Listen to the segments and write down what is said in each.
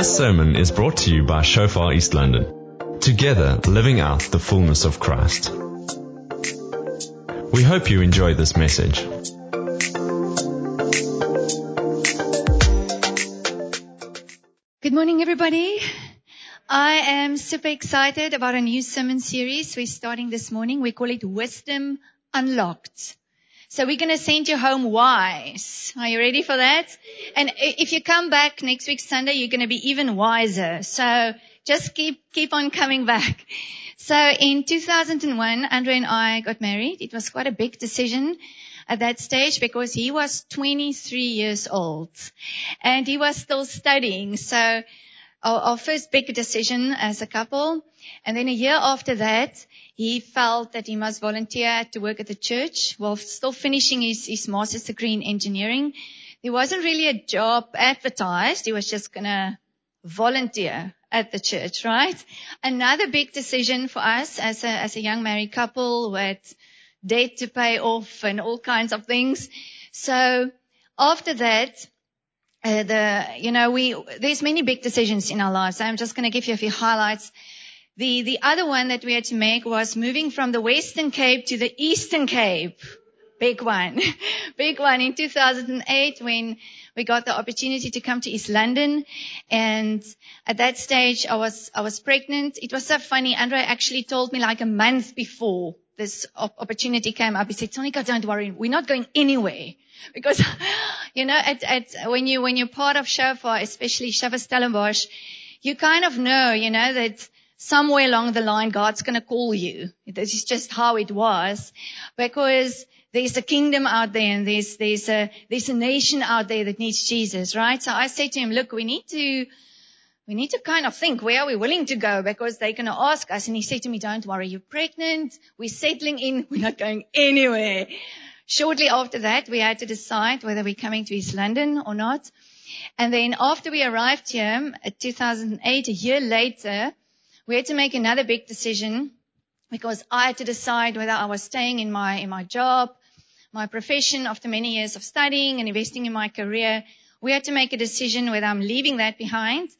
This sermon is brought to you by Shofar East London. Together, living out the fullness of Christ. We hope you enjoy this message. Good morning, everybody. I am super excited about a new sermon series we're starting this morning. We call it Wisdom Unlocked. So we're going to send you home wise. Are you ready for that? And if you come back next week Sunday, you're going to be even wiser. So just keep, keep on coming back. So in 2001, Andre and I got married. It was quite a big decision at that stage because he was 23 years old and he was still studying. So our, our first big decision as a couple. And then a year after that, he felt that he must volunteer to work at the church while still finishing his, his master's degree in engineering. There wasn't really a job advertised. He was just going to volunteer at the church, right? Another big decision for us as a, as a young married couple with debt to pay off and all kinds of things. So after that, uh, the, you know, we, there's many big decisions in our lives. I'm just going to give you a few highlights. The, the other one that we had to make was moving from the Western Cape to the Eastern Cape. Big one. Big one in 2008 when we got the opportunity to come to East London. And at that stage, I was, I was pregnant. It was so funny. Andre actually told me like a month before this opportunity came up. He said, Sonika, don't worry. We're not going anywhere. Because, you know, at, at, when you, when you're part of Shofar, especially Shofar Stellenbosch, you kind of know, you know, that somewhere along the line, God's going to call you. This is just how it was because there's a kingdom out there and there's, there's a, there's a nation out there that needs Jesus, right? So I said to him, look, we need to, we need to kind of think where are we willing to go because they're going to ask us. And he said to me, don't worry, you're pregnant. We're settling in. We're not going anywhere. Shortly after that, we had to decide whether we're coming to East London or not. And then after we arrived here, um, at 2008, a year later, we had to make another big decision because I had to decide whether I was staying in my, in my job, my profession after many years of studying and investing in my career. We had to make a decision whether I'm leaving that behind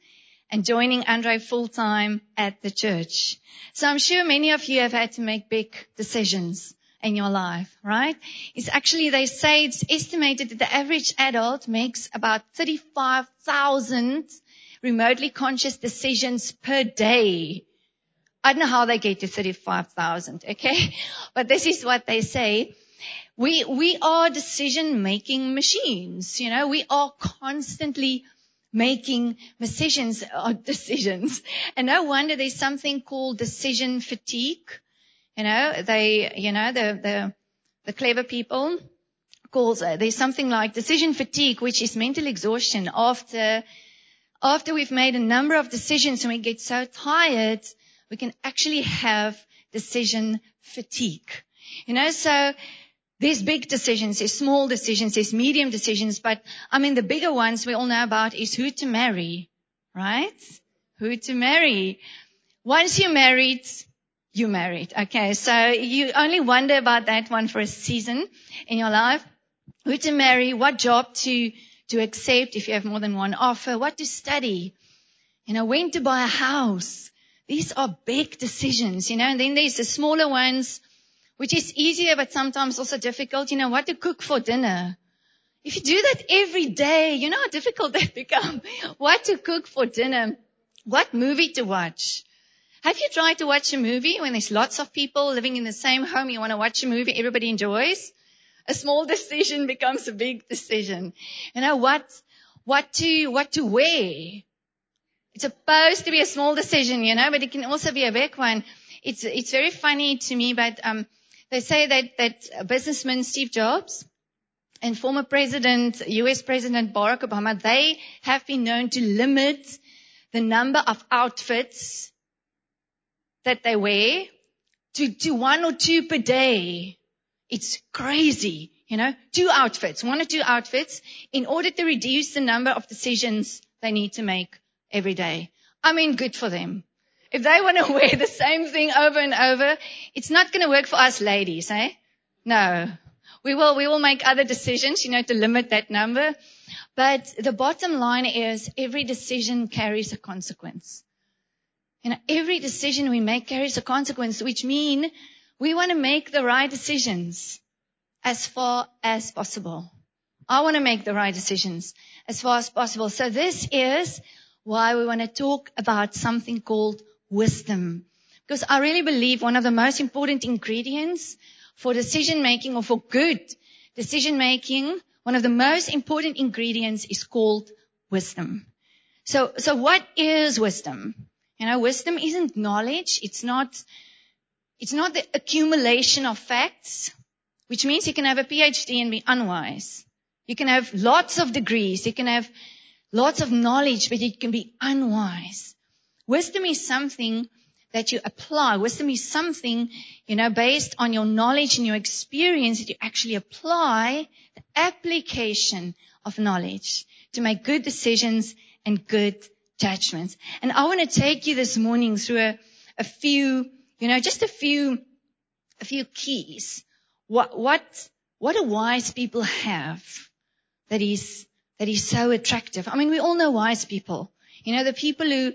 and joining Andre full time at the church. So I'm sure many of you have had to make big decisions in your life, right? It's actually, they say it's estimated that the average adult makes about 35,000 remotely conscious decisions per day. I don't know how they get to 35,000, okay? But this is what they say. We, we are decision making machines, you know, we are constantly making decisions, uh, decisions. And no wonder there's something called decision fatigue. You know, they, you know, the, the, the clever people calls it, there's something like decision fatigue, which is mental exhaustion after after we've made a number of decisions and we get so tired, we can actually have decision fatigue. You know, so there's big decisions, there's small decisions, there's medium decisions, but I mean the bigger ones we all know about is who to marry, right? Who to marry. Once you're married, you're married. Okay, so you only wonder about that one for a season in your life. Who to marry, what job to to accept if you have more than one offer, what to study, you know, when to buy a house. These are big decisions, you know, and then there's the smaller ones, which is easier, but sometimes also difficult, you know, what to cook for dinner. If you do that every day, you know how difficult that becomes. What to cook for dinner. What movie to watch. Have you tried to watch a movie when there's lots of people living in the same home? You want to watch a movie everybody enjoys? A small decision becomes a big decision. You know what, what to, what to wear. It's supposed to be a small decision, you know, but it can also be a big one. It's, it's very funny to me, but, um, they say that, that businessman Steve Jobs and former president, US President Barack Obama, they have been known to limit the number of outfits that they wear to, to one or two per day. It's crazy, you know, two outfits, one or two outfits in order to reduce the number of decisions they need to make every day. I mean, good for them. If they want to wear the same thing over and over, it's not going to work for us ladies, eh? No. We will, we will make other decisions, you know, to limit that number. But the bottom line is every decision carries a consequence. You know, every decision we make carries a consequence, which mean we want to make the right decisions as far as possible. I want to make the right decisions as far as possible. So this is why we want to talk about something called wisdom. Because I really believe one of the most important ingredients for decision making or for good decision making, one of the most important ingredients is called wisdom. So, so what is wisdom? You know, wisdom isn't knowledge. It's not, it's not the accumulation of facts, which means you can have a PhD and be unwise. You can have lots of degrees. You can have lots of knowledge, but you can be unwise. Wisdom is something that you apply. Wisdom is something, you know, based on your knowledge and your experience that you actually apply the application of knowledge to make good decisions and good judgments. And I want to take you this morning through a, a few, you know, just a few, a few keys. What, what, what do wise people have that is, that is so attractive? I mean, we all know wise people. You know, the people who,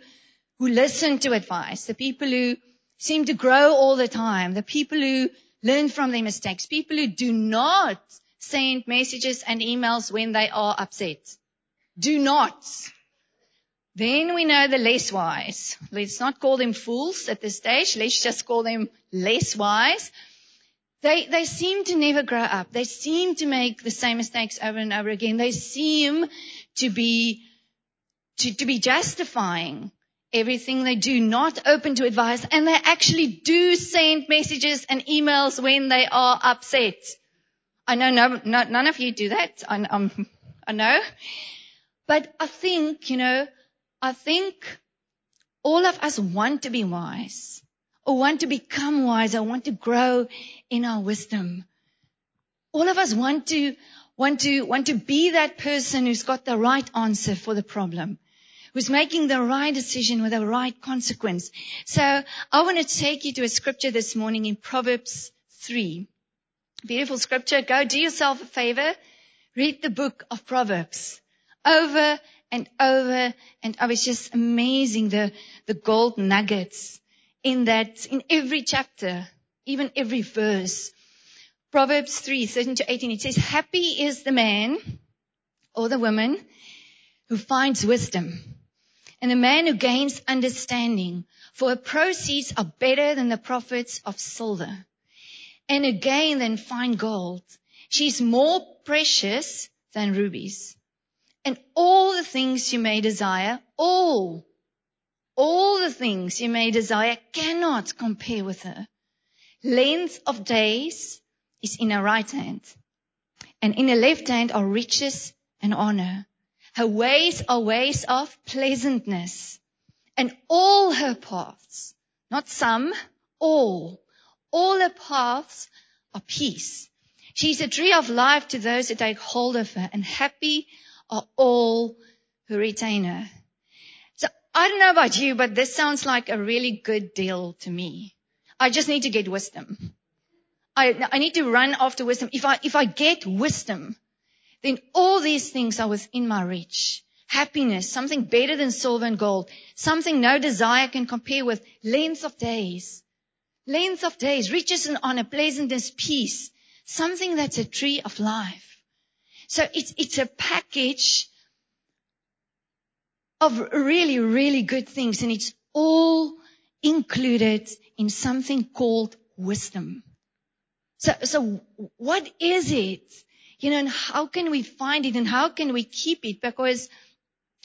who listen to advice, the people who seem to grow all the time, the people who learn from their mistakes, people who do not send messages and emails when they are upset. Do not. Then we know the less wise. Let's not call them fools at this stage. Let's just call them less wise. They, they seem to never grow up. They seem to make the same mistakes over and over again. They seem to be, to, to be justifying everything they do, not open to advice, and they actually do send messages and emails when they are upset. I know no, no, none of you do that. I, I know. But I think, you know, I think all of us want to be wise or want to become wise or want to grow in our wisdom. All of us want to, want to, want to be that person who's got the right answer for the problem, who's making the right decision with the right consequence. So I want to take you to a scripture this morning in Proverbs 3. Beautiful scripture. Go do yourself a favor. Read the book of Proverbs over and over and over. It's just amazing the, the gold nuggets in that, in every chapter, even every verse. Proverbs 3, 13 to 18, it says, happy is the man or the woman who finds wisdom and the man who gains understanding for her proceeds are better than the profits of silver and again than fine gold. She's more precious than rubies and all the things you may desire, all, all the things you may desire cannot compare with her. Length of days is in her right hand, and in her left hand are riches and honor. Her ways are ways of pleasantness, and all her paths, not some, all, all her paths are peace. She is a tree of life to those who take hold of her, and happy are all who retain her. So I don't know about you, but this sounds like a really good deal to me. I just need to get wisdom. I, I need to run after wisdom. If I, if I get wisdom, then all these things are within my reach. Happiness, something better than silver and gold, something no desire can compare with, length of days, length of days, riches and honor, pleasantness, peace, something that's a tree of life. So it's, it's a package of really, really good things and it's all included in something called wisdom. So, so what is it? You know, and how can we find it and how can we keep it? Because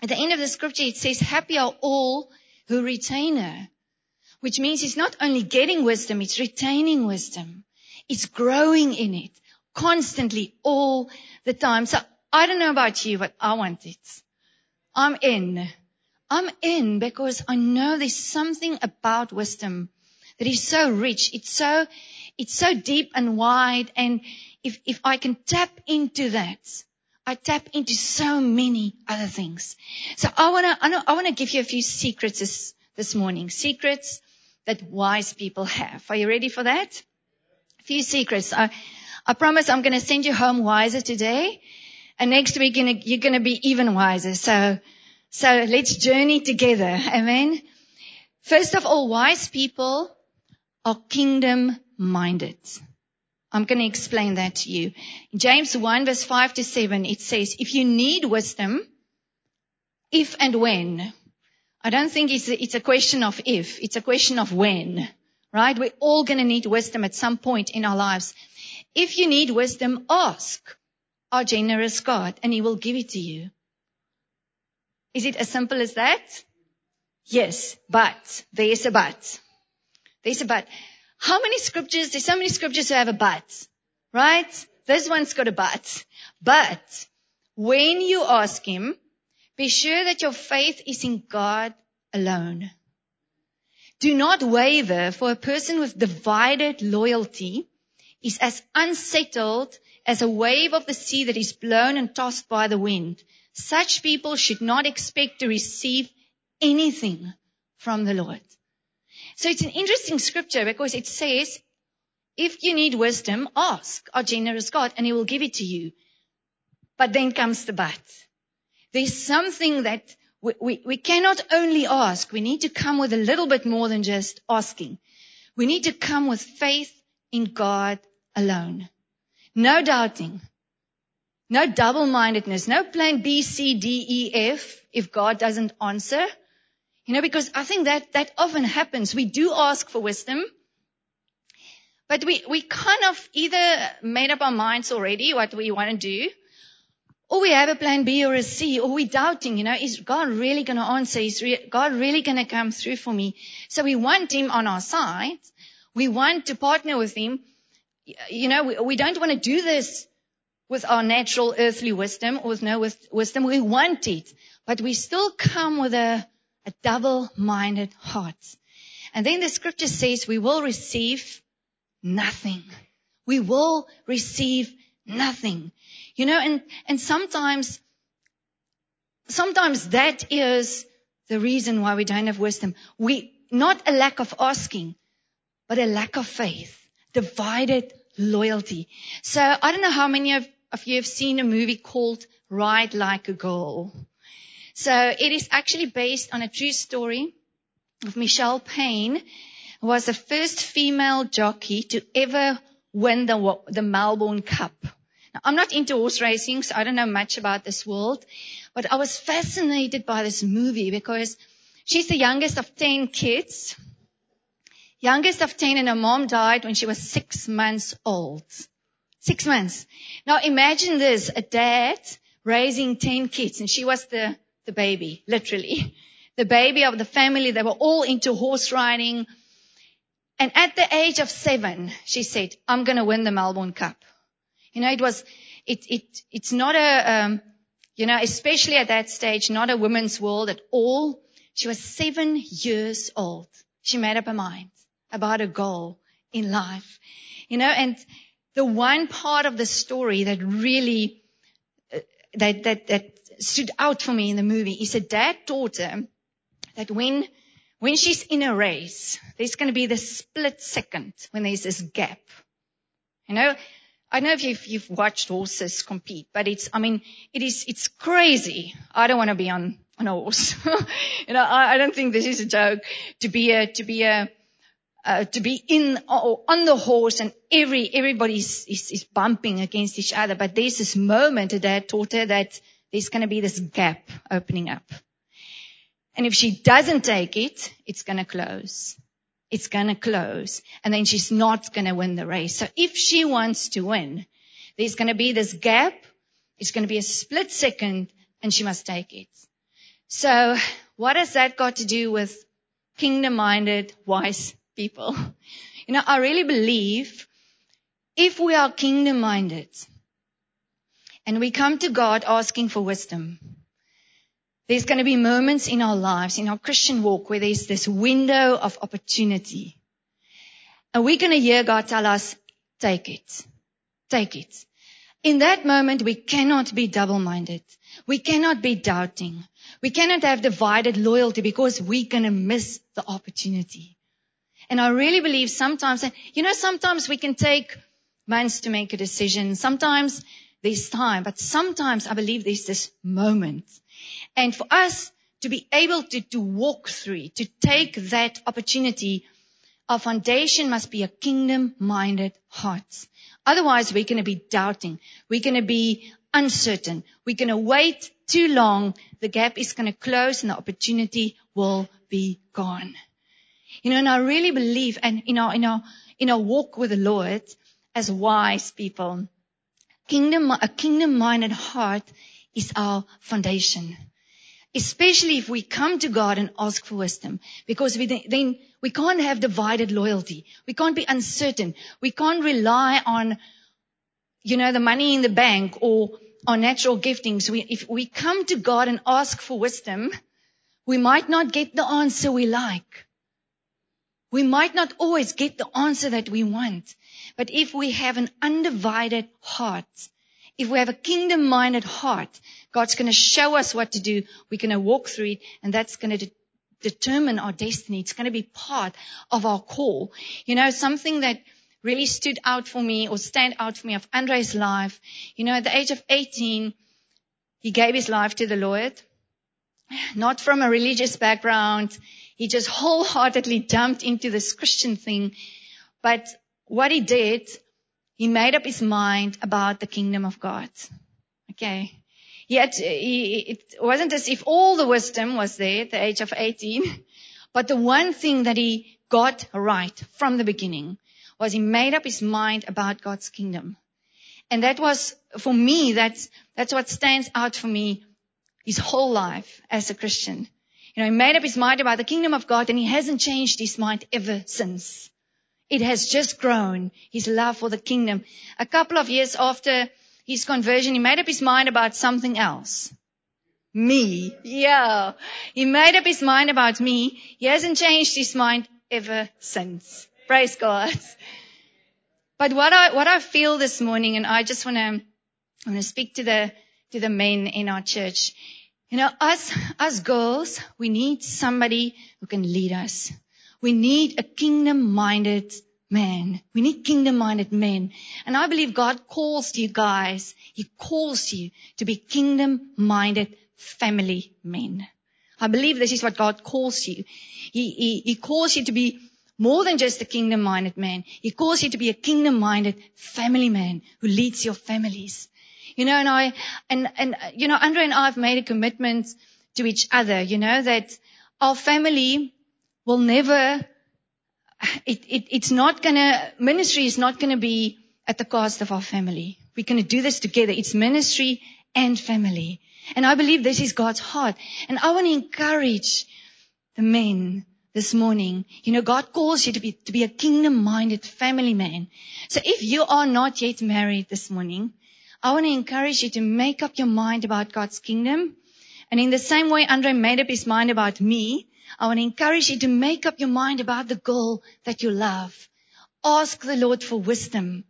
at the end of the scripture, it says, happy are all who retain her. Which means it's not only getting wisdom, it's retaining wisdom. It's growing in it constantly all the time. So I don't know about you, but I want it. I'm in. I'm in because I know there's something about wisdom that is so rich. It's so, it's so deep and wide. And if, if I can tap into that, I tap into so many other things. So I want to, I, I want to give you a few secrets this, this morning. Secrets that wise people have. Are you ready for that? A few secrets. I promise I'm going to send you home wiser today. And next week you're going to be even wiser. So, so let's journey together. Amen. First of all, wise people are kingdom minded. I'm going to explain that to you. James 1 verse 5 to 7, it says, if you need wisdom, if and when, I don't think it's a, it's a question of if, it's a question of when, right? We're all going to need wisdom at some point in our lives. If you need wisdom, ask our generous God and he will give it to you. Is it as simple as that? Yes, but there's a but. There's a but. How many scriptures? There's so many scriptures who have a but, right? This one's got a but. But when you ask him, be sure that your faith is in God alone. Do not waver for a person with divided loyalty is as unsettled as a wave of the sea that is blown and tossed by the wind. Such people should not expect to receive anything from the Lord. So it's an interesting scripture because it says, if you need wisdom, ask our generous God and he will give it to you. But then comes the but. There's something that we, we, we cannot only ask. We need to come with a little bit more than just asking. We need to come with faith in God alone. No doubting. No double-mindedness. No plan B, C, D, E, F if God doesn't answer. You know, because I think that, that often happens. We do ask for wisdom, but we, we kind of either made up our minds already what we want to do, or we have a plan B or a C, or we're doubting, you know, is God really going to answer? Is re- God really going to come through for me? So we want Him on our side. We want to partner with Him. You know, we, we don't want to do this with our natural earthly wisdom or with no wisdom. We want it, but we still come with a, a double-minded heart. And then the scripture says we will receive nothing. We will receive nothing. You know, and, and sometimes, sometimes that is the reason why we don't have wisdom. We, not a lack of asking, but a lack of faith. Divided loyalty. So I don't know how many of, of you have seen a movie called Ride Like a Girl. So it is actually based on a true story of Michelle Payne, who was the first female jockey to ever win the, the Melbourne Cup. Now, I'm not into horse racing, so I don't know much about this world, but I was fascinated by this movie because she's the youngest of 10 kids. Youngest of 10 and her mom died when she was six months old. Six months. Now imagine this, a dad raising 10 kids and she was the the baby, literally. The baby of the family. They were all into horse riding. And at the age of seven, she said, I'm going to win the Melbourne Cup. You know, it was, it, it, it's not a, um, you know, especially at that stage, not a women's world at all. She was seven years old. She made up her mind about a goal in life. You know, and the one part of the story that really, uh, that, that, that stood out for me in the movie is a dad daughter that when, when she's in a race, there's going to be this split second when there's this gap. You know, I know if you've, you've watched horses compete, but it's, I mean, it is, it's crazy. I don't want to be on, on a horse. you know, I, I don't think this is a joke to be a, to be a, uh, to be in or on the horse and every everybody is, is, is bumping against each other. But there's this moment that taught her that there's going to be this gap opening up. And if she doesn't take it, it's going to close. It's going to close. And then she's not going to win the race. So if she wants to win, there's going to be this gap. It's going to be a split second and she must take it. So what has that got to do with kingdom minded, wise people? You know, I really believe if we are kingdom minded, and we come to God asking for wisdom. There's going to be moments in our lives, in our Christian walk, where there's this window of opportunity. And we're going to hear God tell us, take it. Take it. In that moment, we cannot be double-minded. We cannot be doubting. We cannot have divided loyalty because we're going to miss the opportunity. And I really believe sometimes, you know, sometimes we can take months to make a decision. Sometimes there's time, but sometimes I believe there's this moment. And for us to be able to, to walk through to take that opportunity, our foundation must be a kingdom minded heart. Otherwise, we're going to be doubting. We're going to be uncertain. We're going to wait too long. The gap is going to close and the opportunity will be gone. You know, and I really believe, and in our, in our, in our walk with the Lord, as wise people, kingdom, a kingdom minded heart is our foundation. Especially if we come to God and ask for wisdom, because we then we can't have divided loyalty. We can't be uncertain. We can't rely on, you know, the money in the bank or on natural giftings. We, if we come to God and ask for wisdom, we might not get the answer we like. We might not always get the answer that we want. But if we have an undivided heart, if we have a kingdom minded heart, God's going to show us what to do. We're going to walk through it and that's going to de- determine our destiny. It's going to be part of our call. You know, something that really stood out for me or stand out for me of Andre's life. You know, at the age of 18, he gave his life to the Lord. Not from a religious background. He just wholeheartedly jumped into this Christian thing. But what he did, he made up his mind about the kingdom of God. Okay. Yet uh, he, it wasn't as if all the wisdom was there at the age of 18, but the one thing that he got right from the beginning was he made up his mind about God's kingdom. And that was, for me, that's, that's what stands out for me his whole life as a Christian. You know, he made up his mind about the kingdom of God and he hasn't changed his mind ever since. It has just grown, his love for the kingdom. A couple of years after his conversion, he made up his mind about something else. Me. Yeah. He made up his mind about me. He hasn't changed his mind ever since. Praise God. But what I, what I feel this morning, and I just want to, I want to speak to the, to the men in our church. You know, us, us girls, we need somebody who can lead us. We need a kingdom minded man. We need kingdom minded men. And I believe God calls you guys, He calls you to be kingdom minded family men. I believe this is what God calls you. He, he, he calls you to be more than just a kingdom minded man. He calls you to be a kingdom minded family man who leads your families. You know, and I, and, and, uh, you know, Andre and I have made a commitment to each other, you know, that our family will never, it, it, it's not gonna, ministry is not gonna be at the cost of our family. We're gonna do this together. It's ministry and family. And I believe this is God's heart. And I want to encourage the men this morning. You know, God calls you to be, to be a kingdom minded family man. So if you are not yet married this morning, I want to encourage you to make up your mind about God's kingdom. And in the same way Andre made up his mind about me, I want to encourage you to make up your mind about the girl that you love. Ask the Lord for wisdom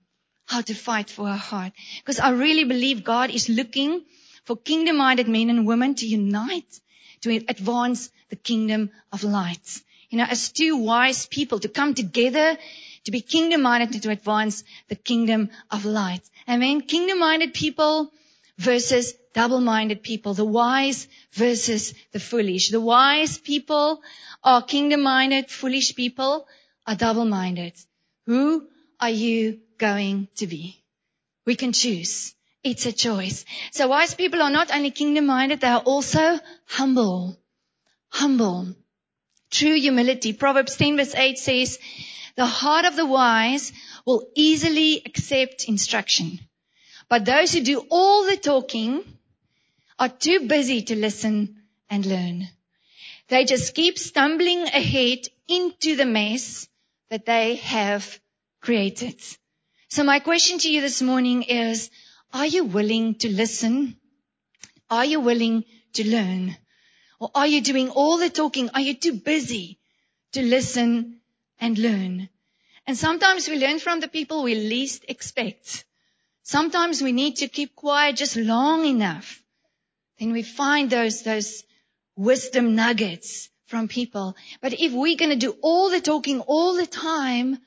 how to fight for her heart. Because I really believe God is looking for kingdom minded men and women to unite to advance the kingdom of light. You know, as two wise people to come together to be kingdom minded and to advance the kingdom of light. Amen. Kingdom minded people versus double minded people. The wise versus the foolish. The wise people are kingdom minded. Foolish people are double minded. Who are you going to be? We can choose. It's a choice. So wise people are not only kingdom minded, they are also humble. Humble. True humility. Proverbs 10 verse 8 says, the heart of the wise will easily accept instruction. But those who do all the talking are too busy to listen and learn. They just keep stumbling ahead into the mess that they have created. So my question to you this morning is, are you willing to listen? Are you willing to learn? Or are you doing all the talking? Are you too busy to listen and learn? And sometimes we learn from the people we least expect. Sometimes we need to keep quiet just long enough. Then we find those, those wisdom nuggets from people. But if we're going to do all the talking all the time,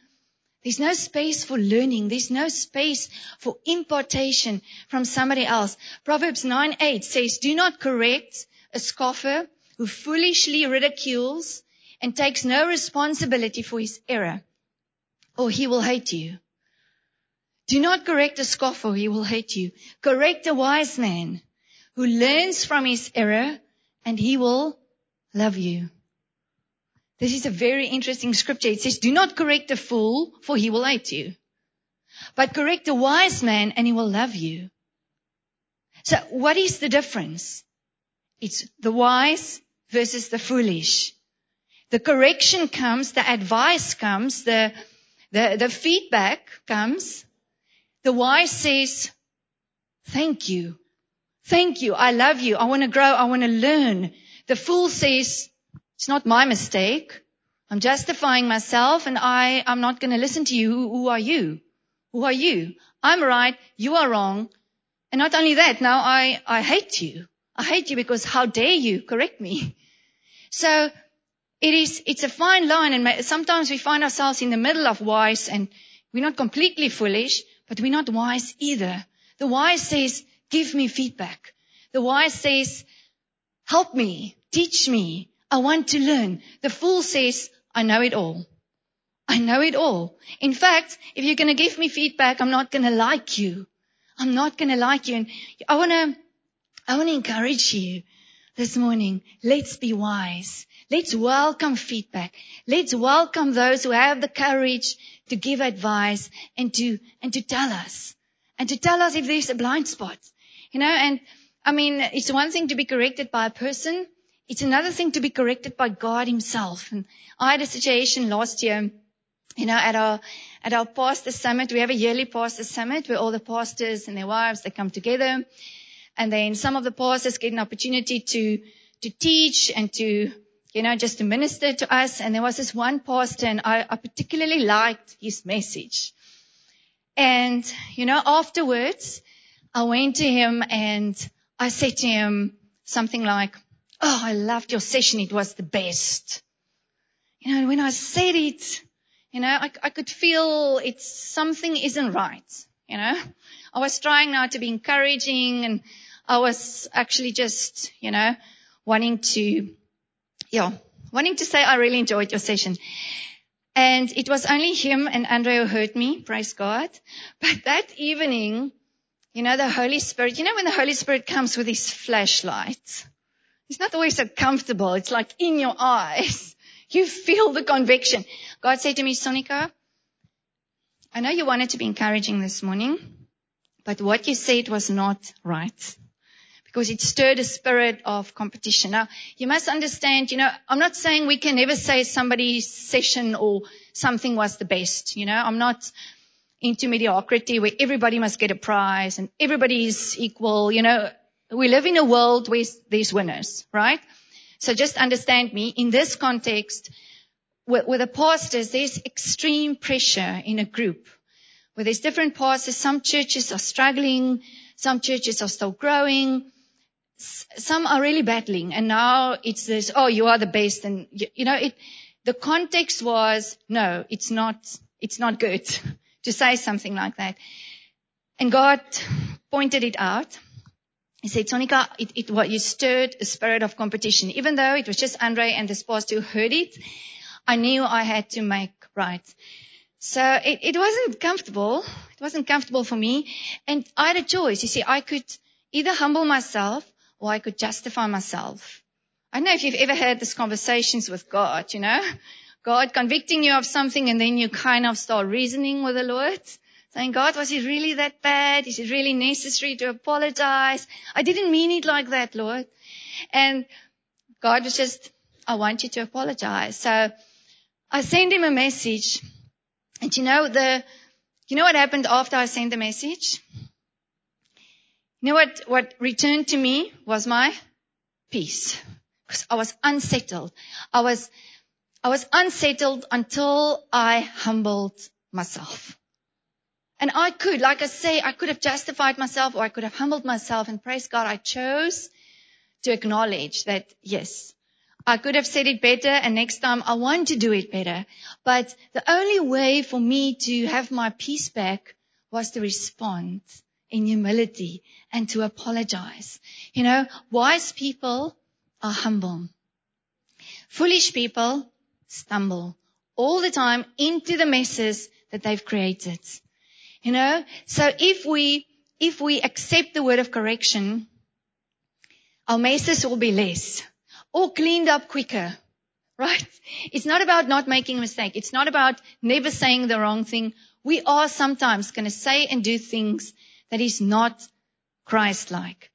There's no space for learning. There's no space for impartation from somebody else. Proverbs 9, 8 says, do not correct a scoffer who foolishly ridicules and takes no responsibility for his error, or he will hate you. Do not correct a scoffer, he will hate you. Correct a wise man who learns from his error and he will love you. This is a very interesting scripture. It says, do not correct a fool for he will hate you, but correct a wise man and he will love you. So what is the difference? It's the wise versus the foolish. The correction comes, the advice comes, the, the, the feedback comes. The wise says, thank you. Thank you. I love you. I want to grow. I want to learn. The fool says, it's not my mistake. I'm justifying myself and I, I'm not going to listen to you. Who, who are you? Who are you? I'm right. You are wrong. And not only that, now I, I hate you. I hate you because how dare you correct me? So it is, it's a fine line and sometimes we find ourselves in the middle of wise and we're not completely foolish, but we're not wise either. The wise says, give me feedback. The wise says, help me, teach me. I want to learn. The fool says, I know it all. I know it all. In fact, if you're going to give me feedback, I'm not going to like you. I'm not going to like you. And I want to, I want to encourage you this morning. Let's be wise. Let's welcome feedback. Let's welcome those who have the courage to give advice and to, and to tell us and to tell us if there's a blind spot. You know, and I mean, it's one thing to be corrected by a person. It's another thing to be corrected by God himself. And I had a situation last year, you know, at our, at our pastor summit. We have a yearly pastor summit where all the pastors and their wives, they come together. And then some of the pastors get an opportunity to, to teach and to, you know, just to minister to us. And there was this one pastor and I, I particularly liked his message. And, you know, afterwards, I went to him and I said to him something like, Oh, I loved your session. It was the best. You know, when I said it, you know, I, I could feel it's something isn't right. You know, I was trying now to be encouraging and I was actually just, you know, wanting to, yeah, wanting to say I really enjoyed your session. And it was only him and Andre who heard me, praise God. But that evening, you know, the Holy Spirit, you know, when the Holy Spirit comes with his flashlight, it's not always so comfortable. It's like in your eyes. You feel the conviction. God said to me, Sonika, I know you wanted to be encouraging this morning, but what you said was not right because it stirred a spirit of competition. Now, you must understand, you know, I'm not saying we can never say somebody's session or something was the best. You know, I'm not into mediocrity where everybody must get a prize and everybody is equal. You know, we live in a world where there's winners, right? So just understand me in this context, with, with the pastors, there's extreme pressure in a group where there's different pastors. Some churches are struggling. Some churches are still growing some are really battling and now it's this, oh, you are the best. And you, you know, it, the context was, no, it's not, it's not good to say something like that. And God pointed it out. He said, Sonika, it, it, what you stirred a spirit of competition. Even though it was just Andre and this pastor who heard it, I knew I had to make right. So it, it wasn't comfortable. It wasn't comfortable for me. And I had a choice. You see, I could either humble myself or I could justify myself. I don't know if you've ever had these conversations with God, you know, God convicting you of something and then you kind of start reasoning with the Lord. Saying, God, was it really that bad? Is it really necessary to apologize? I didn't mean it like that, Lord. And God was just, I want you to apologize. So I sent him a message. And you know, the, you know what happened after I sent the message? You know what, what returned to me was my peace. Because I was unsettled. I was, I was unsettled until I humbled myself. And I could, like I say, I could have justified myself or I could have humbled myself and praise God. I chose to acknowledge that yes, I could have said it better and next time I want to do it better. But the only way for me to have my peace back was to respond in humility and to apologize. You know, wise people are humble. Foolish people stumble all the time into the messes that they've created. You know, so if we, if we accept the word of correction, our messes will be less or cleaned up quicker. Right? It's not about not making a mistake. It's not about never saying the wrong thing. We are sometimes going to say and do things that is not Christ-like.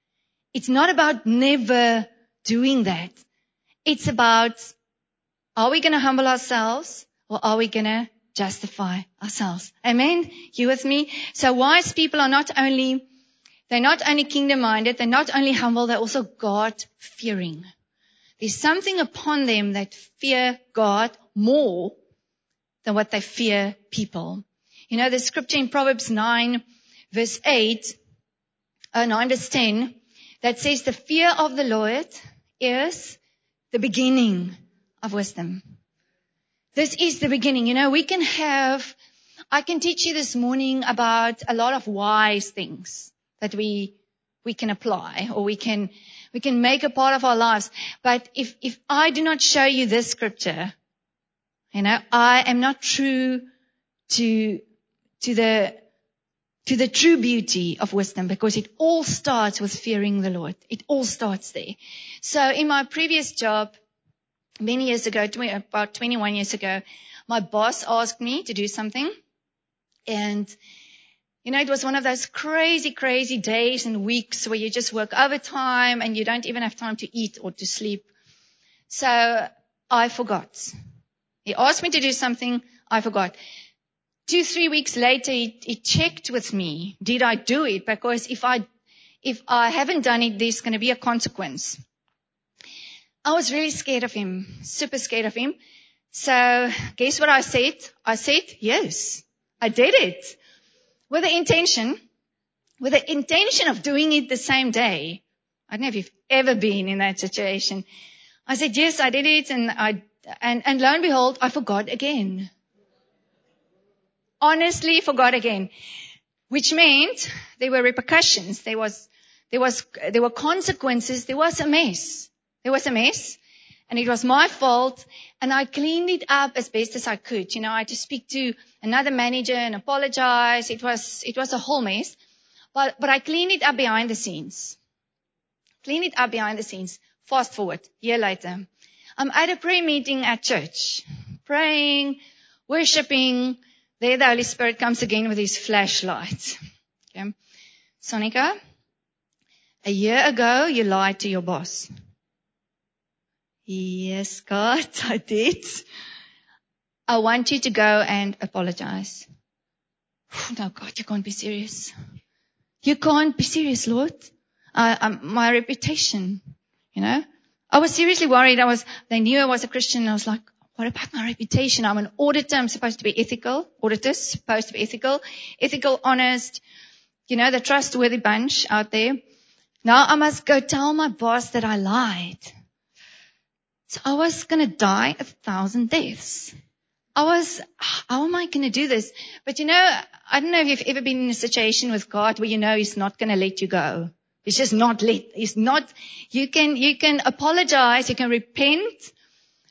It's not about never doing that. It's about, are we going to humble ourselves or are we going to justify ourselves? Amen? You with me? So wise people are not only, they're not only kingdom minded, they're not only humble, they're also God fearing. There's something upon them that fear God more than what they fear people. You know, the scripture in Proverbs 9 verse 8, uh, 9 verse 10 that says the fear of the Lord is the beginning of wisdom. This is the beginning. You know, we can have, I can teach you this morning about a lot of wise things that we, we can apply or we can, we can make a part of our lives. But if, if I do not show you this scripture, you know, I am not true to, to the, to the true beauty of wisdom because it all starts with fearing the Lord. It all starts there. So in my previous job, many years ago, about 21 years ago, my boss asked me to do something and you know, it was one of those crazy, crazy days and weeks where you just work overtime and you don't even have time to eat or to sleep. So I forgot. He asked me to do something. I forgot. Two, three weeks later, he, he checked with me. Did I do it? Because if I, if I haven't done it, there's going to be a consequence. I was really scared of him, super scared of him. So guess what I said? I said, yes, I did it with the intention, with the intention of doing it the same day. I don't know if you've ever been in that situation. I said, yes, I did it. And I, and, and lo and behold, I forgot again. Honestly forgot again, which meant there were repercussions. There was, there was, there were consequences. There was a mess. There was a mess and it was my fault and I cleaned it up as best as I could. You know, I had to speak to another manager and apologize. It was, it was a whole mess, but, but I cleaned it up behind the scenes. Cleaned it up behind the scenes. Fast forward, year later. Um, I'm at a prayer meeting at church, praying, worshiping. There the Holy Spirit comes again with his flashlight. Okay. Sonika, a year ago you lied to your boss. Yes, God, I did. I want you to go and apologize. No, God, you can't be serious. You can't be serious, Lord. Um, my reputation, you know. I was seriously worried. I was, they knew I was a Christian. I was like, what about my reputation? I'm an auditor. I'm supposed to be ethical. Auditors supposed to be ethical, ethical, honest, you know, the trustworthy bunch out there. Now I must go tell my boss that I lied. So I was going to die a thousand deaths. I was, how am I going to do this? But you know, I don't know if you've ever been in a situation with God where you know He's not going to let you go. He's just not let, He's not, you can, you can apologize, you can repent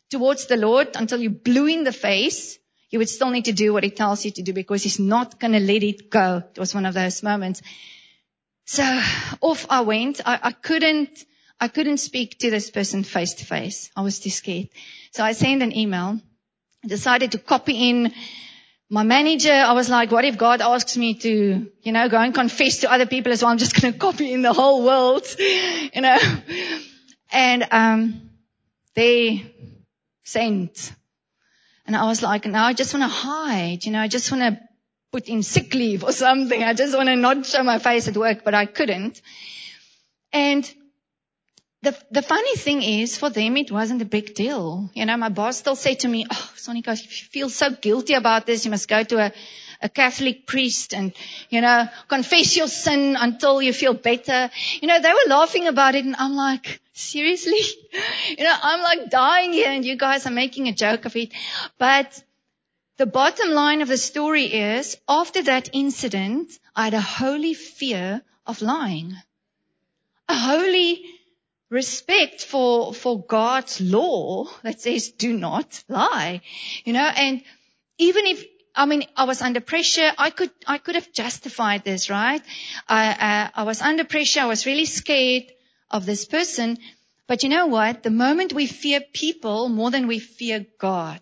towards the Lord until you're blue in the face. You would still need to do what He tells you to do because He's not going to let it go. It was one of those moments. So off I went. I, I couldn't, I couldn't speak to this person face to face. I was too scared. So I sent an email. I decided to copy in my manager. I was like, what if God asks me to, you know, go and confess to other people as well? I'm just going to copy in the whole world, you know. And, um, they sent. And I was like, now I just want to hide, you know, I just want to put in sick leave or something. I just want to not show my face at work, but I couldn't. And the, the funny thing is, for them, it wasn't a big deal. You know, my boss still said to me, oh, Sonika, you feel so guilty about this, you must go to a, a Catholic priest and, you know, confess your sin until you feel better. You know, they were laughing about it and I'm like, seriously? You know, I'm like dying here and you guys are making a joke of it. But the bottom line of the story is after that incident, I had a holy fear of lying. A holy respect for, for God's law that says do not lie. You know, and even if, I mean, I was under pressure, I could, I could have justified this, right? I, uh, I was under pressure, I was really scared of this person. But you know what? The moment we fear people more than we fear God,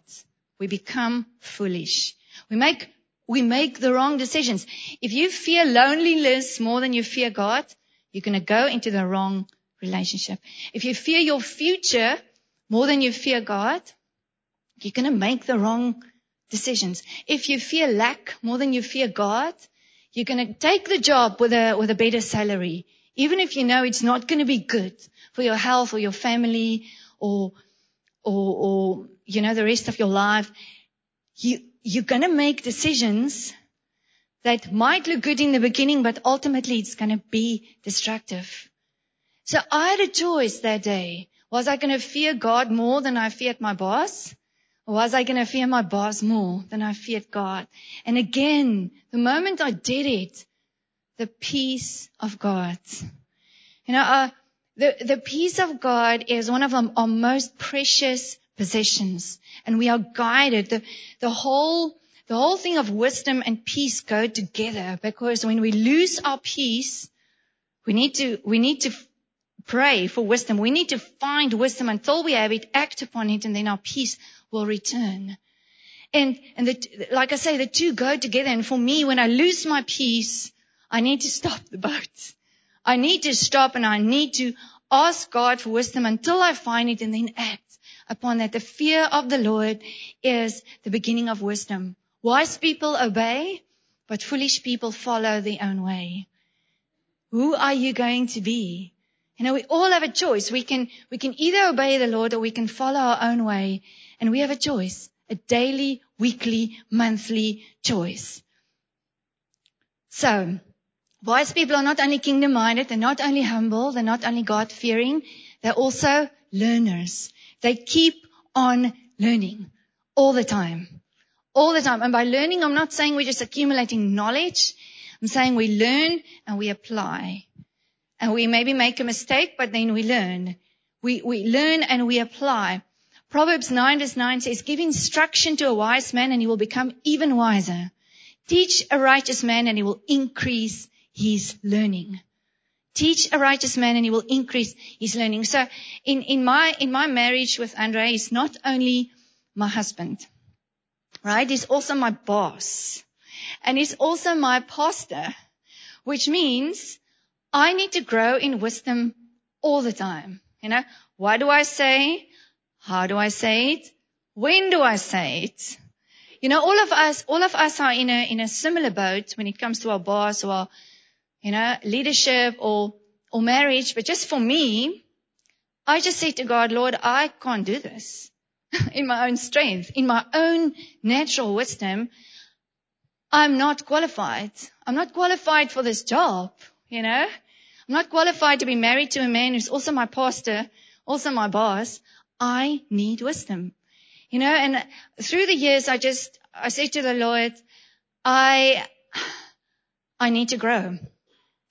we become foolish. We make, we make the wrong decisions. If you fear loneliness more than you fear God, you're going to go into the wrong relationship. If you fear your future more than you fear God, you're going to make the wrong decisions. If you fear lack more than you fear God, you're going to take the job with a, with a better salary, even if you know it's not going to be good for your health or your family or, or, or, you know, the rest of your life. You, you're going to make decisions that might look good in the beginning, but ultimately it's going to be destructive. So I had a choice that day. Was I going to fear God more than I feared my boss? Or was I going to fear my boss more than I feared God? And again, the moment I did it, the peace of God. You know, uh, the, the peace of God is one of our, our most precious possessions. And we are guided. The, the whole, the whole thing of wisdom and peace go together because when we lose our peace, we need to, we need to pray for wisdom. We need to find wisdom until we have it, act upon it, and then our peace will return. And, and the, like I say, the two go together. And for me, when I lose my peace, I need to stop the boat. I need to stop and I need to ask God for wisdom until I find it and then act upon that. The fear of the Lord is the beginning of wisdom. Wise people obey, but foolish people follow their own way. Who are you going to be? You know, we all have a choice. We can, we can either obey the Lord or we can follow our own way. And we have a choice. A daily, weekly, monthly choice. So, wise people are not only kingdom minded, they're not only humble, they're not only God fearing, they're also learners. They keep on learning all the time. All the time. And by learning, I'm not saying we're just accumulating knowledge. I'm saying we learn and we apply. And we maybe make a mistake, but then we learn. We, we learn and we apply. Proverbs 9 verse 9 says, give instruction to a wise man and he will become even wiser. Teach a righteous man and he will increase his learning. Teach a righteous man and he will increase his learning. So in, in my, in my marriage with Andre, he's not only my husband, right? He's also my boss and he's also my pastor, which means I need to grow in wisdom all the time. You know, what do I say? How do I say it? When do I say it? You know, all of us, all of us are in a, in a similar boat when it comes to our boss or, our, you know, leadership or, or marriage. But just for me, I just say to God, Lord, I can't do this in my own strength, in my own natural wisdom. I'm not qualified. I'm not qualified for this job, you know. I'm not qualified to be married to a man who's also my pastor, also my boss. I need wisdom. You know, and through the years, I just, I said to the Lord, I, I need to grow.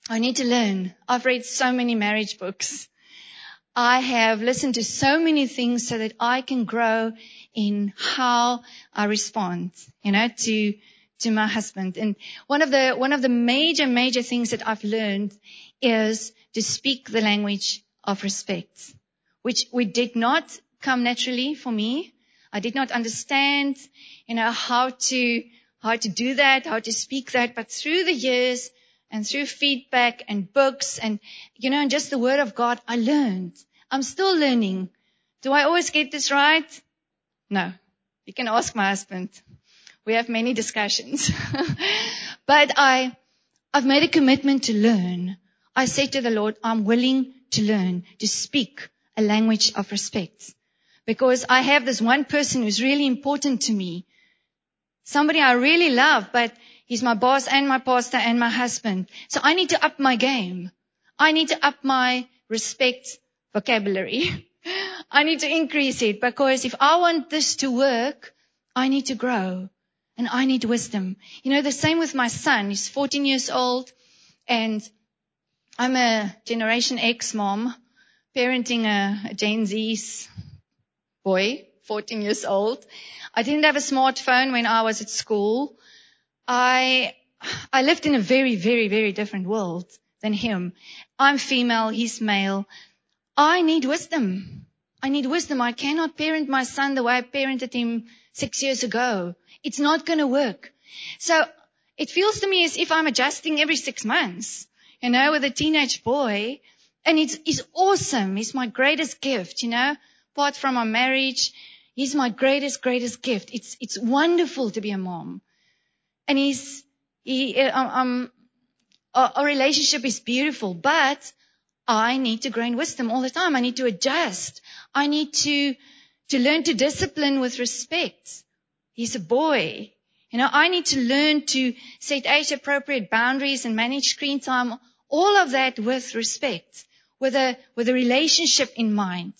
I need to learn. I've read so many marriage books. I have listened to so many things so that I can grow in how I respond, you know, to, to my husband. And one of the, one of the major, major things that I've learned is to speak the language of respect, which we did not come naturally for me. I did not understand, you know, how to, how to do that, how to speak that, but through the years and through feedback and books and, you know, and just the word of God, I learned. I'm still learning. Do I always get this right? No. You can ask my husband. We have many discussions. but I, I've made a commitment to learn. I said to the Lord, I'm willing to learn to speak a language of respect because I have this one person who's really important to me. Somebody I really love, but He's my boss and my pastor and my husband. So I need to up my game. I need to up my respect vocabulary. I need to increase it because if I want this to work, I need to grow and I need wisdom. You know, the same with my son. He's 14 years old and I'm a Generation X mom parenting a, a Gen Z's boy, 14 years old. I didn't have a smartphone when I was at school. I, I lived in a very, very, very different world than him. I'm female, he's male. I need wisdom. I need wisdom. I cannot parent my son the way I parented him six years ago. It's not going to work. So it feels to me as if I'm adjusting every six months, you know, with a teenage boy. And it's, it's awesome. It's my greatest gift, you know, apart from our marriage. He's my greatest, greatest gift. It's, it's wonderful to be a mom. And he's, he, um, um our, our relationship is beautiful, but I need to grow in wisdom all the time. I need to adjust. I need to, to learn to discipline with respect. He's a boy. You know, I need to learn to set age appropriate boundaries and manage screen time. All of that with respect, with a, with a relationship in mind.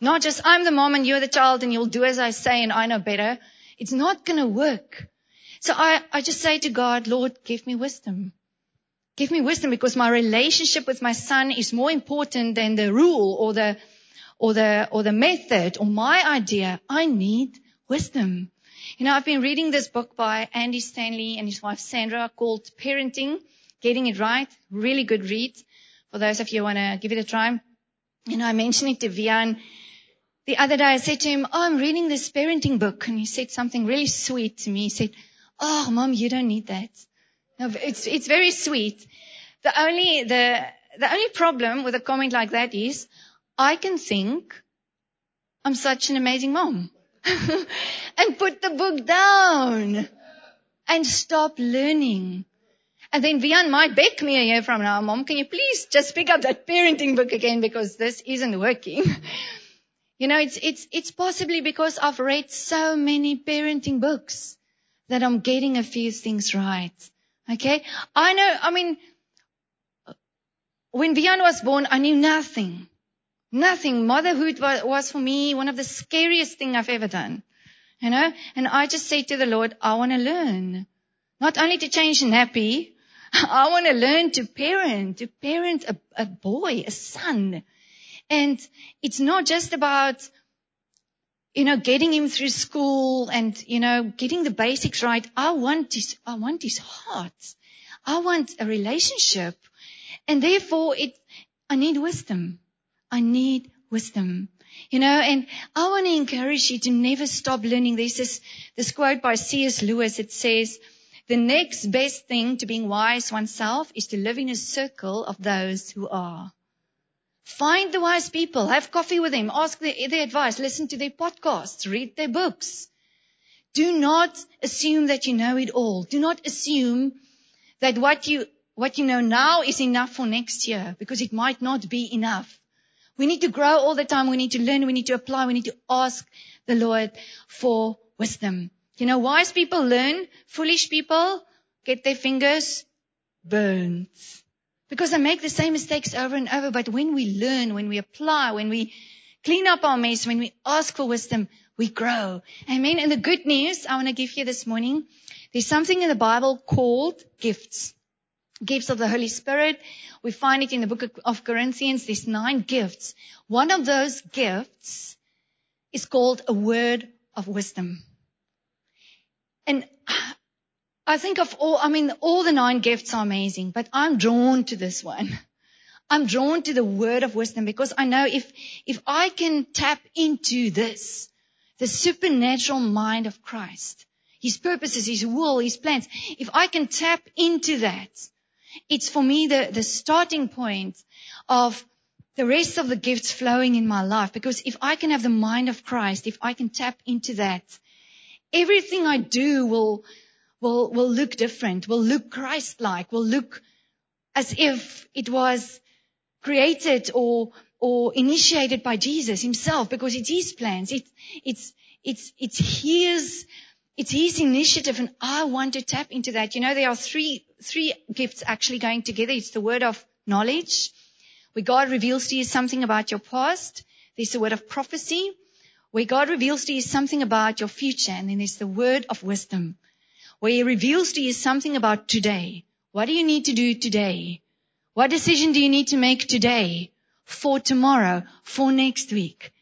Not just I'm the mom and you're the child and you'll do as I say and I know better. It's not going to work. So I, I just say to God, Lord, give me wisdom. Give me wisdom because my relationship with my son is more important than the rule or the, or the, or the method or my idea. I need wisdom. You know, I've been reading this book by Andy Stanley and his wife Sandra called Parenting, Getting It Right. Really good read. For those of you who want to give it a try. You know, I mentioned it to Vian the other day. I said to him, Oh, I'm reading this parenting book. And he said something really sweet to me. He said, Oh, mom, you don't need that. It's, it's very sweet. The only, the, the only problem with a comment like that is I can think I'm such an amazing mom and put the book down and stop learning. And then Vian might beg me a year from now, mom, can you please just pick up that parenting book again because this isn't working. you know, it's, it's, it's possibly because I've read so many parenting books that I'm getting a few things right. Okay. I know, I mean, when Vian was born, I knew nothing. Nothing. Motherhood was, for me one of the scariest thing I've ever done. You know? And I just say to the Lord, I want to learn. Not only to change nappy, I want to learn to parent, to parent a, a boy, a son. And it's not just about you know, getting him through school and, you know, getting the basics right. I want his, I want his heart. I want a relationship. And therefore it, I need wisdom. I need wisdom. You know, and I want to encourage you to never stop learning. There's this, this quote by C.S. Lewis. It says, the next best thing to being wise oneself is to live in a circle of those who are. Find the wise people, have coffee with them, ask their, their advice, listen to their podcasts, read their books. Do not assume that you know it all. Do not assume that what you, what you know now is enough for next year because it might not be enough. We need to grow all the time. We need to learn. We need to apply. We need to ask the Lord for wisdom. You know, wise people learn. Foolish people get their fingers burned. Because I make the same mistakes over and over, but when we learn, when we apply, when we clean up our mess, when we ask for wisdom, we grow. Amen. And the good news I want to give you this morning, there's something in the Bible called gifts. Gifts of the Holy Spirit. We find it in the book of Corinthians. There's nine gifts. One of those gifts is called a word of wisdom. And I think of all, I mean, all the nine gifts are amazing, but I'm drawn to this one. I'm drawn to the word of wisdom because I know if, if I can tap into this, the supernatural mind of Christ, His purposes, His will, His plans, if I can tap into that, it's for me the, the starting point of the rest of the gifts flowing in my life. Because if I can have the mind of Christ, if I can tap into that, everything I do will, will, will look different, will look Christ-like, will look as if it was created or, or initiated by Jesus himself because it's his plans. It's, it's, it's, it's his it's his initiative and I want to tap into that. You know, there are three, three gifts actually going together. It's the word of knowledge, where God reveals to you something about your past. There's the word of prophecy, where God reveals to you something about your future. And then there's the word of wisdom, where he reveals to you something about today. What do you need to do today? What decision do you need to make today for tomorrow, for next week?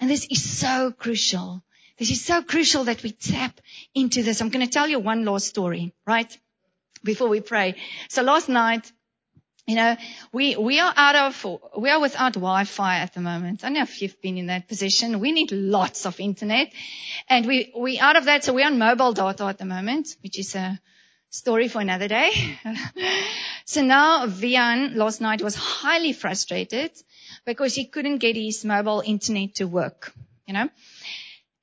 And this is so crucial. This is so crucial that we tap into this. I'm going to tell you one last story, right? Before we pray. So last night, you know, we, we are out of, we are without Wi-Fi at the moment. I don't know if you've been in that position. We need lots of internet and we, we out of that. So we're on mobile data at the moment, which is a story for another day. so now Vian last night was highly frustrated because he couldn't get his mobile internet to work, you know.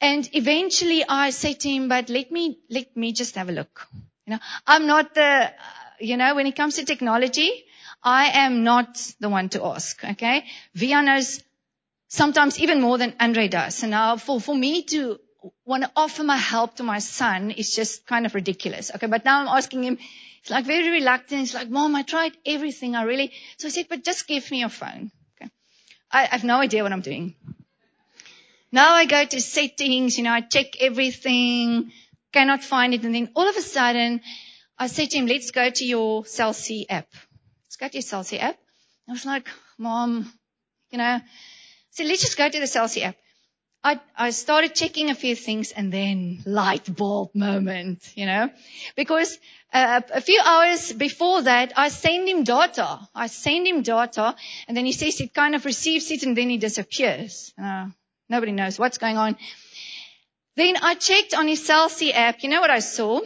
And eventually I said to him, but let me, let me just have a look. You know, I'm not the, you know, when it comes to technology, I am not the one to ask. Okay. Vian knows sometimes even more than Andre does. So now for, for me to want to offer my help to my son is just kind of ridiculous. Okay. But now I'm asking him, he's like very reluctant. He's like, mom, I tried everything. I really, so I said, but just give me your phone. Okay. I, I have no idea what I'm doing. Now I go to settings, you know, I check everything, cannot find it. And then all of a sudden I said to him, let's go to your Cell C app. Let's go to your Cell app. I was like, mom, you know, so let's just go to the Cell app. I, I started checking a few things and then light bulb moment, you know, because uh, a few hours before that, I send him data. I send him data and then he says it kind of receives it and then he disappears. Uh, Nobody knows what's going on. Then I checked on his Cell app. You know what I saw?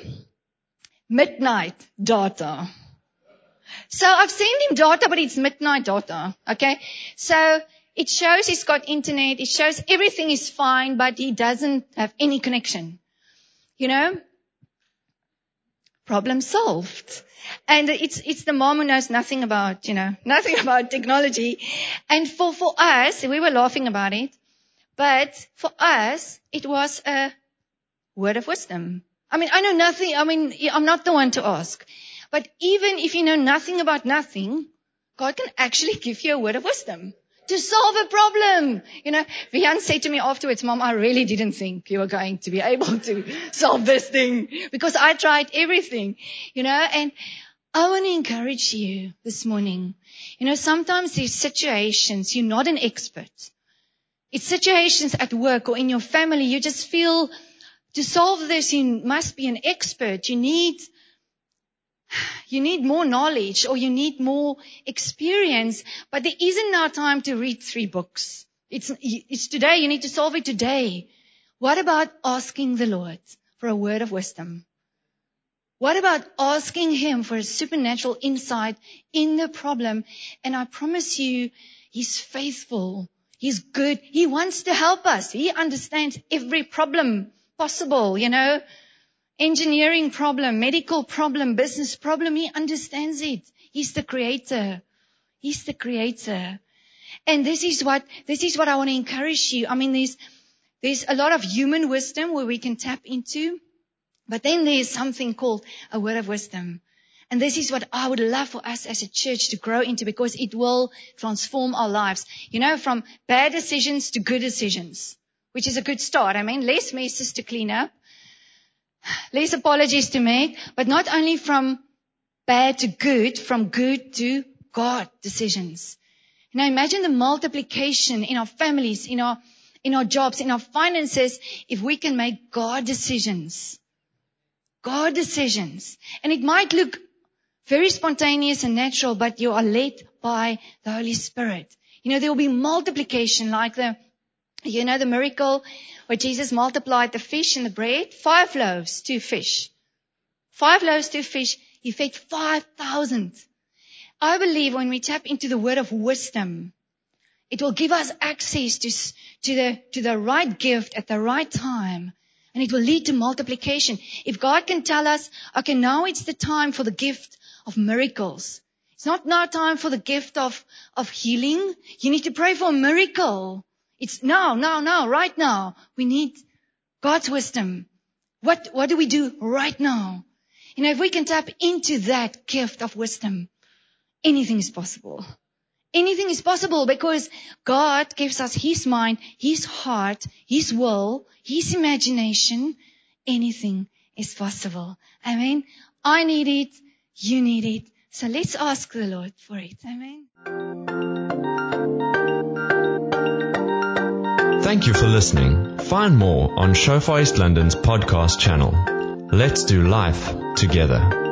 Midnight data. So I've sent him data, but it's midnight data. Okay. So it shows he's got internet. It shows everything is fine, but he doesn't have any connection. You know? Problem solved. And it's, it's the mom who knows nothing about, you know, nothing about technology. And for, for us, we were laughing about it. But for us, it was a word of wisdom. I mean, I know nothing. I mean, I'm not the one to ask. But even if you know nothing about nothing, God can actually give you a word of wisdom to solve a problem. You know, Vian said to me afterwards, Mom, I really didn't think you were going to be able to solve this thing because I tried everything, you know, and I want to encourage you this morning. You know, sometimes these situations, you're not an expert. It's situations at work or in your family. You just feel to solve this, you must be an expert. You need, you need more knowledge or you need more experience, but there isn't now time to read three books. It's, it's today. You need to solve it today. What about asking the Lord for a word of wisdom? What about asking Him for a supernatural insight in the problem? And I promise you, He's faithful He's good. He wants to help us. He understands every problem possible, you know, engineering problem, medical problem, business problem. He understands it. He's the creator. He's the creator. And this is what, this is what I want to encourage you. I mean, there's, there's a lot of human wisdom where we can tap into, but then there's something called a word of wisdom. And this is what I would love for us as a church to grow into because it will transform our lives. You know, from bad decisions to good decisions, which is a good start. I mean, less messes to clean up, less apologies to make, but not only from bad to good, from good to God decisions. Now imagine the multiplication in our families, in our, in our jobs, in our finances, if we can make God decisions. God decisions. And it might look very spontaneous and natural, but you are led by the Holy Spirit. You know, there will be multiplication like the, you know, the miracle where Jesus multiplied the fish and the bread, five loaves, two fish. Five loaves, two fish. He fed 5,000. I believe when we tap into the word of wisdom, it will give us access to, to the, to the right gift at the right time. And it will lead to multiplication. If God can tell us, okay, now it's the time for the gift of miracles. It's not now time for the gift of, of healing. You need to pray for a miracle. It's now, now, now, right now. We need God's wisdom. What, what do we do right now? You know, if we can tap into that gift of wisdom, anything is possible. Anything is possible because God gives us His mind, His heart, His will, His imagination. Anything is possible. Amen. I need it. You need it. So let's ask the Lord for it. Amen. Thank you for listening. Find more on Shofar East London's podcast channel. Let's do life together.